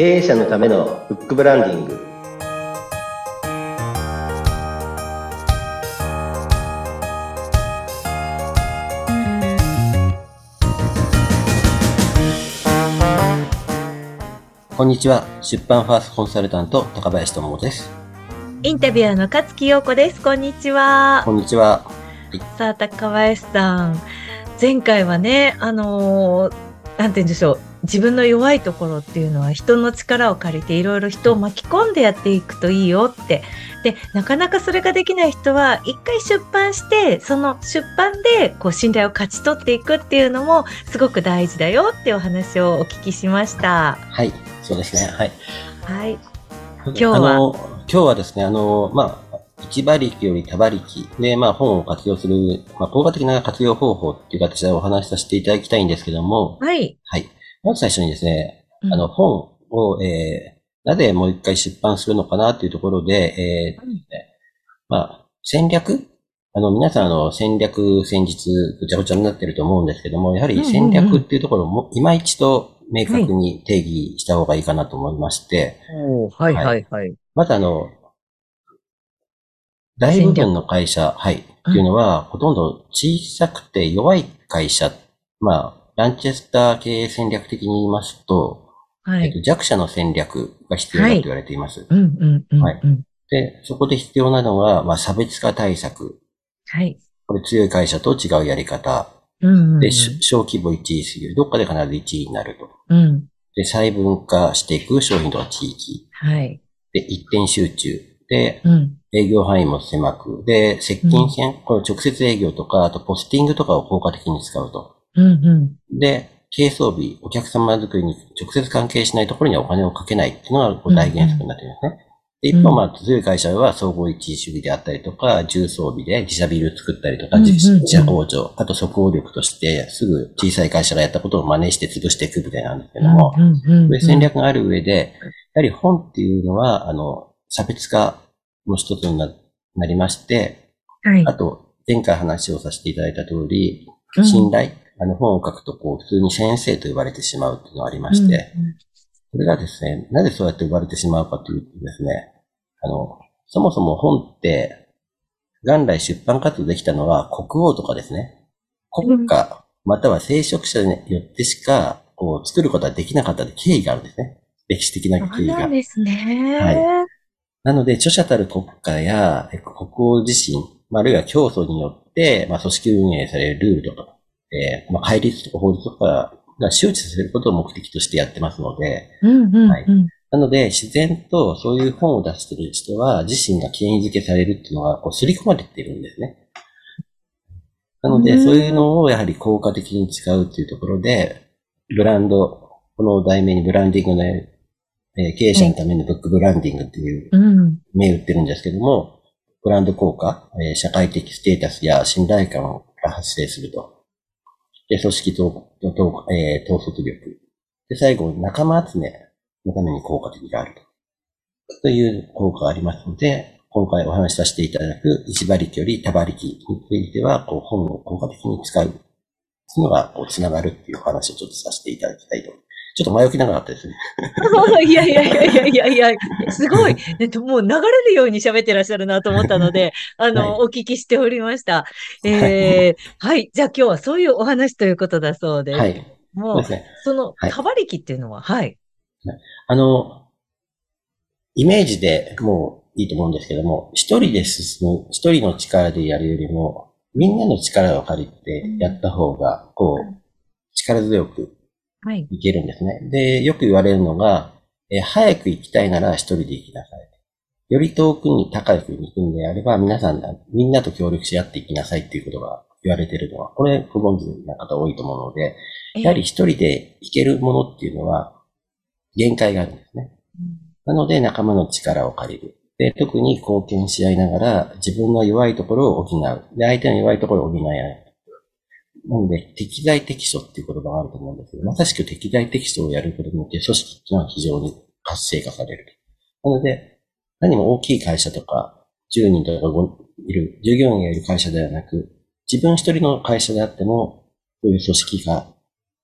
経営者のためのフックブランディング。こんにちは。出版ファーストコンサルタント高林智です。インタビュアーの勝木陽子です。こんにちは。こんにちは、はい、さあ高林さん。前回はねあのー、なんて言うんでしょう自分の弱いところっていうのは人の力を借りていろいろ人を巻き込んでやっていくといいよって。で、なかなかそれができない人は一回出版して、その出版でこう信頼を勝ち取っていくっていうのもすごく大事だよっていうお話をお聞きしました。はい、そうですね。はい。はい。今日は？今日はですね、あの、まあ、一馬力より多馬力。で、まあ本を活用する、まあ効果的な活用方法っていう形でお話しさせていただきたいんですけども、はい。はい。まず最初にですね、あの、本を、えー、なぜもう一回出版するのかなっていうところで、えー、まあ、戦略？あの、皆さん、あの、戦略、戦術、ぐちゃぐちゃになってると思うんですけども、やはり戦略っていうところも、今一度明確に定義した方がいいかなと思いまして、はい、はい、はい、はい。まずあの、大部分の会社、はい、っていうのは、ほとんど小さくて弱い会社、まあ、ランチェスター経営戦略的に言いますと、はい、えっと、弱者の戦略が必要だと言われています。はい。で、そこで必要なのは、まあ、差別化対策。はい。これ強い会社と違うやり方。うんうんうん、で、小規模1位すぎる。どっかで必ず1位になると。うん、で、細分化していく商品と地域。はい。で、一点集中。で、うん、営業範囲も狭く。で、接近戦、うん、これ直接営業とか、あとポスティングとかを効果的に使うと。うんうん、で、軽装備、お客様作りに直接関係しないところにはお金をかけないっていうのが大原則になってるんですね。で一方、まあ、強い会社は総合一位主義であったりとか、重装備で自社ビル作ったりとか、自社工場、あと即応力としてすぐ小さい会社がやったことを真似して潰していくみたいなんですけども、戦略がある上で、やはり本っていうのは、あの、差別化の一つになりまして、はい、あと、前回話をさせていただいた通り、信頼、あの本を書くとこう普通に先生と呼ばれてしまうっていうのがありまして、それがですね、なぜそうやって呼ばれてしまうかというとですね、あの、そもそも本って、元来出版活動できたのは国王とかですね、国家、または聖職者によってしか、こう、作ることはできなかったで経緯があるんですね。歴史的な経緯が。そうですね。はい。なので、著者たる国家や国王自身、あるいは競争によって、まあ、組織運営されるルールとか、えー、まあ、戒律とか法律とかが周知させることを目的としてやってますので、はい。なので、自然とそういう本を出している人は、自身が権威づけされるっていうのが、こう、刷り込まれているんですね。なので、そういうのをやはり効果的に使うっていうところで、ブランド、この題名にブランディングの、えー、経営者のためのブックブランディングっていう銘打ってるんですけども、ブランド効果、えー、社会的ステータスや信頼感が発生すると。で、組織と、とえー、統率力。で、最後、仲間集めのために効果的であると。という効果がありますので、今回お話しさせていただく一馬力より多馬力については、こう、本を効果的に使う。そのが、こう、つながるっていう話をちょっとさせていただきたいとちょっと前置き長かったですね。いやいやいやいやいやいや、すごい、えっと、もう流れるように喋ってらっしゃるなと思ったので、あの、はい、お聞きしておりました。えー、はい、じゃあ今日はそういうお話ということだそうです。はい。もう、ね、その、たばりきっていうのは、はい。あの、イメージでもういいと思うんですけども、一人で進む、一人の力でやるよりも、みんなの力を借りてやった方が、こう、力強くはい。行けるんですね。で、よく言われるのが、え早く行きたいなら一人で行きなさい。より遠くに高い国に行くんであれば、皆さん、みんなと協力し合っていきなさいっていうことが言われてるのは、これご存知な方多いと思うので、やはり一人で行けるものっていうのは、限界があるんですね。なので、仲間の力を借りる。で、特に貢献し合いながら、自分の弱いところを補う。で、相手の弱いところを補い合う。なので、適材適所っていう言葉があると思うんですけど、まさしく適材適所をやることによって組織っていうのは非常に活性化される。なので、何も大きい会社とか、10人とかいる、従業員がいる会社ではなく、自分一人の会社であっても、そういう組織がっ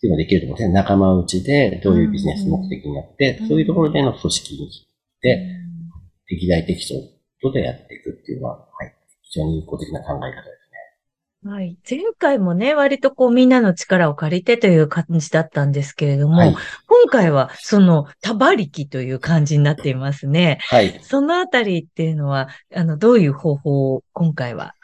ていうのができると思うんですね。仲間内でどういうビジネス目的になって、そういうところでの組織にで、適材適所とでやっていくっていうのは、はい、非常に有効的な考え方です。はい。前回もね、割とこうみんなの力を借りてという感じだったんですけれども、はい、今回はその多馬力という感じになっていますね。はい。そのあたりっていうのは、あの、どういう方法を今回は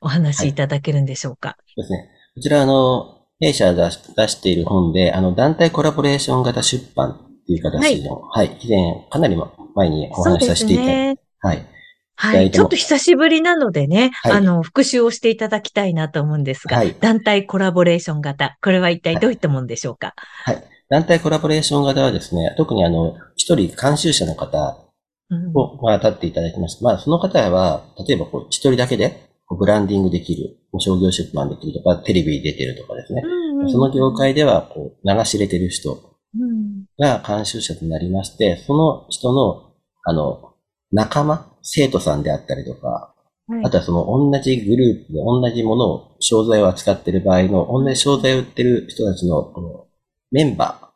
お話しいただけるんでしょうか？はい、そうですね。こちら、あの、弊社出し出している本で、あの、団体コラボレーション型出版っていう形の、はい、はい、以前、かなり前にお話しさせていただいて、ね、はい。はい。ちょっと久しぶりなのでね、はい、あの、復習をしていただきたいなと思うんですが、はい、団体コラボレーション型、これは一体どういったものでしょうか、はい、はい。団体コラボレーション型はですね、特にあの、一人監修者の方を、まあ、立っていただきました。まあ、その方は、例えばこう、一人だけで、ブランディングできる、商業出版できるとか、テレビに出てるとかですね。その業界では、こう、流し入れてる人が監修者となりまして、その人の、あの、仲間、生徒さんであったりとか、はい、あとはその同じグループで同じものを、商材を扱っている場合の、同じ商材を売ってる人たちの、このメンバーっ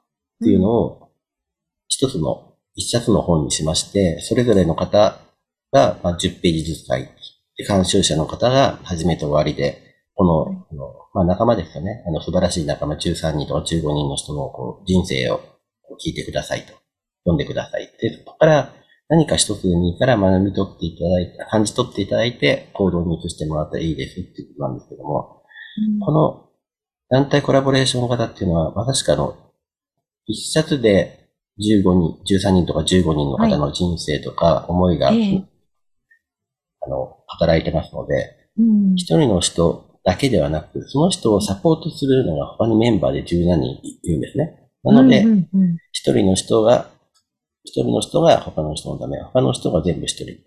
ていうのを、一つの、一冊の本にしまして、それぞれの方が、まあ、10ページずつ書いて、監修者の方が初めて終わりで、この、はい、まあ、仲間ですよね。あの、素晴らしい仲間13人とか15人の人のこう人生を聞いてくださいと。読んでください。で、そこから何か一つでもいいから学び取っていただいて、感じ取っていただいて行動に移してもらったらいいですっていうことなんですけども、うん、この団体コラボレーション型っていうのは、まさしくあの、一冊で15人、13人とか15人の方の人生とか思いが、はい、あの、働いてますので、一、うん、人の人だけではなく、その人をサポートするのが他にメンバーで十何人いるんですね。なので、一、うんうん、人の人が一人の人が他の人のため、他の人が全部一人。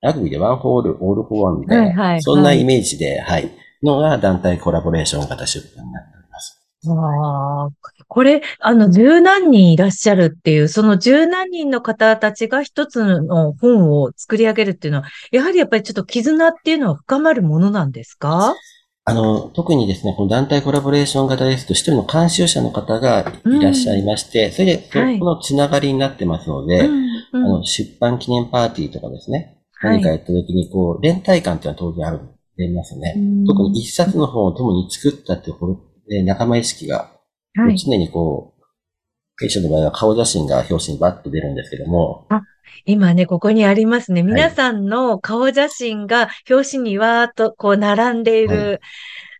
ラグビーでワンホール、オールフォーワンみたいな、はいはいはい、そんなイメージで、はい、のが団体コラボレーション型出版になっております。ああ、これ、あの、十何人いらっしゃるっていう、その十何人の方たちが一つの本を作り上げるっていうのは、やはりやっぱりちょっと絆っていうのは深まるものなんですか？あの、特にですね、この団体コラボレーション型ですと、一人の監修者の方がいらっしゃいまして、うん、それで、そこのつながりになってますので、はいあの、出版記念パーティーとかですね、何かやった時に、こう、連帯感っていうのは当然ある、ありますね。特に一冊の本を共に作ったっていうところで、仲間意識が、はい、常にこう、弊社の場合は顔写真が表紙にバッと出るんですけども、あ今ね、ここにありますね。皆さんの顔写真が表紙にわーっとこう並んでいる。はい、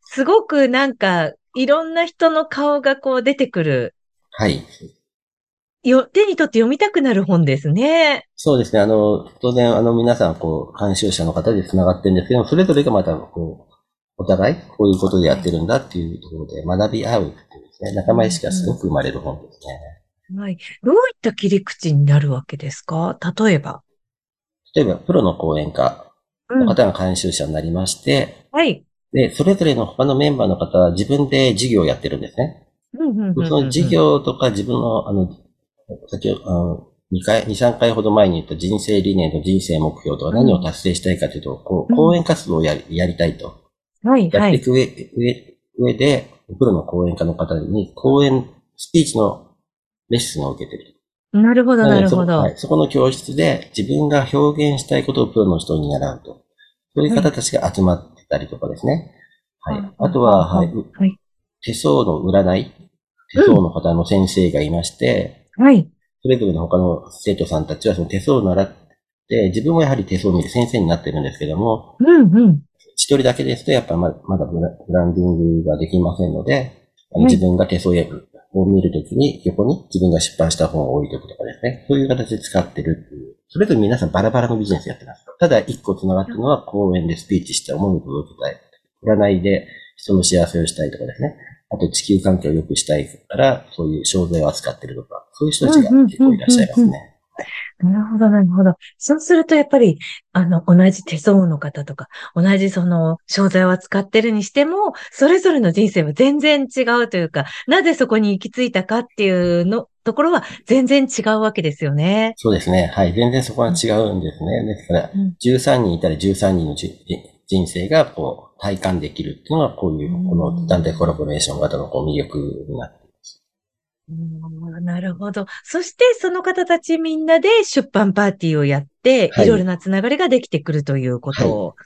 すごくなんか、いろんな人の顔がこう出てくる。はい。よ、手に取って読みたくなる本ですね。そうですね。あの、当然、あの、皆さん、こう、監修者の方で繋がってるんですけど、それぞれがまた、こう、お互い、こういうことでやってるんだっていうところで学び合うっていうですね、仲間意識がすごく生まれる本ですね。うんはい。どういった切り口になるわけですか？例えば。例えば、プロの講演家の方が監修者になりまして、うん、はい。で、それぞれの他のメンバーの方は自分で事業をやってるんですね。その事業とか自分の、あの、先ほど、2回、2、3回ほど前に言った人生理念と人生目標とか何を達成したいかというと、こう、講演活動をやり、やりたいと。はい、やっていく上、上、上で、プロの講演家の方に、講演、スピーチのレッスンを受けてる。なるほど、なるほど。はい。そこの教室で自分が表現したいことをプロの人に習うと。そういう方たちが集まってたりとかですね。はい。はい、あとは、はい。はい、手相の占い。手相の方の先生がいまして、うん、はい。それぞれの他の生徒さんたちはその手相を習って、自分もやはり手相を見る先生になってるんですけども、うんうん。一人だけですとやっぱままだブランディングができませんので、自分が手相やを見るときに横に自分が出版した本を置いておくとかですね。そういう形で使ってるっていう。それぞれ皆さんバラバラのビジネスやってます。ただ一個繋がってるのは講演でスピーチして思いを届けたい。占いで人の幸せをしたいとかですね。あと地球環境を良くしたいから、そういう商材を扱ってるとか、そういう人たちが結構いらっしゃいますね。なるほど、なるほど。そうすると、やっぱり、あの、同じ手相の方とか、同じその、商材を扱ってるにしても、それぞれの人生は全然違うというか、なぜそこに行き着いたかっていうの、ところは全然違うわけですよね。そうですね。はい。全然そこは違うんですね。ですから、13人いたら13人の人生が、こう、体感できるっていうのは、こういう、この団体コラボレーション型のこう魅力になってなるほど。そして、その方たちみんなで出版パーティーをやって、はい、いろいろなつながりができてくるということを。はい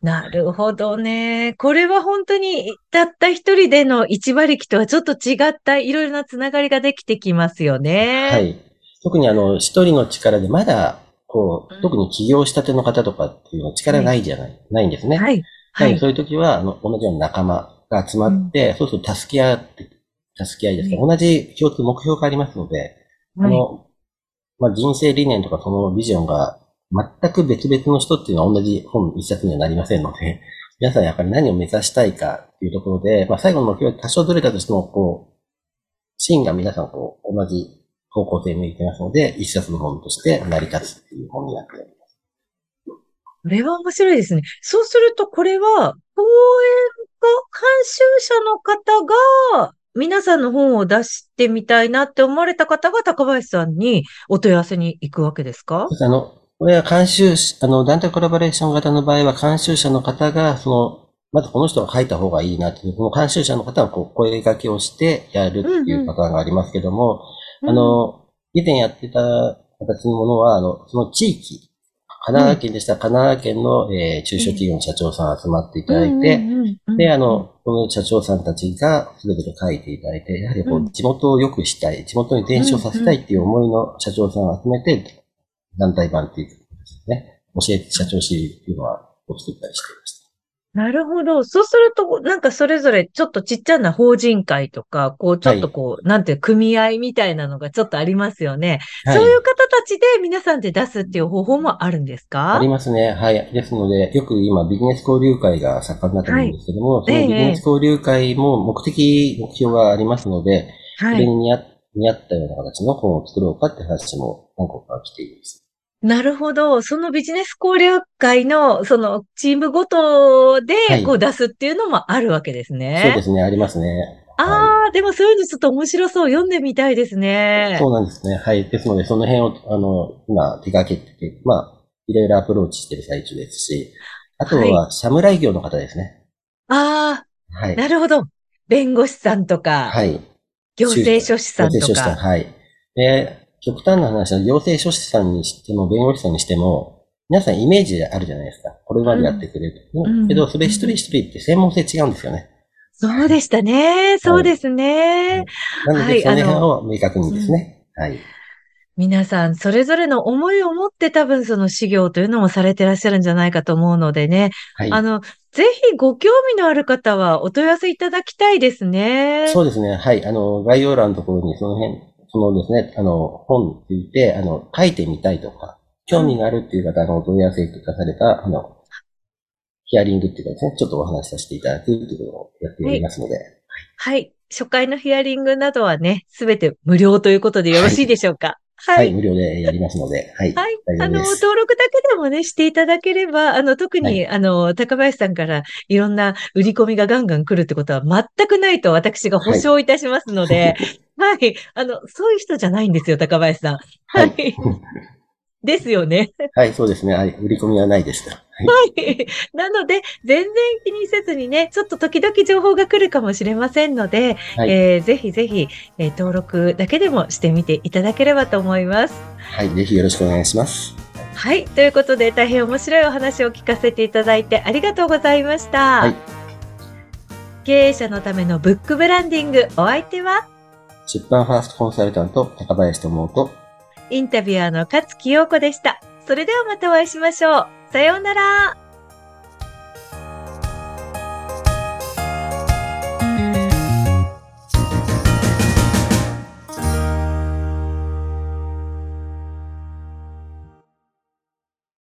なるほどね。これは本当にたった一人での一馬力とはちょっと違ったいろいろなつながりができてきますよね。はい。特にあの、一人の力でまだ、こう、特に起業したての方とかっていうの力ないじゃない、はい、ないんですね。はい。はい。そういう時は、あの、同じような仲間が集まって、うん、そうすると助け合って、助け合いですか、同じ共通目標がありますので、あの、まあ、人生理念とかそのビジョンが全く別々の人っていうのは同じ本一冊にはなりませんので、皆さんやっぱり何を目指したいかっていうところで、まあ、最後の目標は多少ずれたとしても、こう、シーンが皆さんこう、同じ方向性を向いてますので、一冊の本として成り立つっていう本になっております。これは面白いですね。そうすると、これは、講演家、監修者の方が、皆さんの本を出してみたいなって思われた方が高林さんにお問い合わせに行くわけですか？あの、これは監修、あの、団体コラボレーション型の場合は、監修者の方が、その、まずこの人が書いた方がいいなっていう、この監修者の方はこう声掛けをしてやるっていうパターンがありますけども、うんうん、あの、以前やってた形のものは、あの、その地域、神奈川県でしたら、神奈川県の、えー、中小企業の社長さん集まっていただいて、で、あの、この社長さんたちがそれぞれ書いていただいて、やはりこう、地元を良くしたい、地元に伝承させたいっていう思いの社長さんを集めて、団体版っていうですね、教えて社長シリーズっていうのは、を作ったりしていました。なるほど。そうすると、なんかそれぞれちょっとちっちゃな法人会とか、こう、ちょっとこう、はい、なんていう組合みたいなのがちょっとありますよね。はい、そういう方たちで皆さんで出すっていう方法もあるんですか？ありますね。はい。ですので、よく今ビジネス交流会が盛んだと思うんですけども、はい、そのビジネス交流会も目的、目標がありますので、それに似合ったような形の本を作ろうかって話も何個か来ています。なるほど。そのビジネス交流会の、そのチームごとで、こう出すっていうのもあるわけですね。はい、そうですね、ありますね。ああ、はい、でもそういうのちょっと面白そう。読んでみたいですね。そうなんですね。はい。ですので、その辺を、あの、今手掛けて、まあ、いろいろアプローチしてる最中ですし、あとは、侍業の方ですね。ああ、はい。なるほど。弁護士さんとか、はい。行政書士さんとか。行政書士さん、はい。で、極端な話は、行政書士さんにしても、弁護士さんにしても、皆さんイメージあるじゃないですか。これまでやってくれる。うん、けど、それ一人一人って専門性違うんですよね。そうでしたね。そうですね。はい、なので、その辺を明確にですね。はい。皆さん、それぞれの思いを持って多分その修行というのもされてらっしゃるんじゃないかと思うのでね。はい、あの、ぜひご興味のある方はお問い合わせいただきたいですね。そうですね。はい。あの、概要欄のところにその辺、そのですね、あの、本について、あの、書いてみたいとか、興味があるっていう方のお問い合わせくだされた、あの、ヒアリングっていうかですね、ちょっとお話しさせていただくということをやっておりますので。はい。はい、初回のヒアリングなどはね、すべて無料ということでよろしいでしょうか、はい、はい。無料でやりますので、はい。はい。あの、登録だけでもね、していただければ、あの、特に、はい、あの、高林さんからいろんな売り込みがガンガン来るってことは全くないと私が保証いたしますので、はいはい。あの、そういう人じゃないんですよ、高林さん。はい。ですよね。はい、そうですね。はい。売り込みはないです。はい。なので、全然気にせずにね、ちょっと時々情報が来るかもしれませんので、はい、えー、ぜひぜひ、えー、登録だけでもしてみていただければと思います。はい、ぜひよろしくお願いします。はい。ということで、大変面白いお話を聞かせていただいてありがとうございました。はい、経営者のためのブックブランディング、お相手は？出版ファーストコンサルタント、高林智と、インタビュアーの勝木陽子でした。それではまたお会いしましょう。さようなら。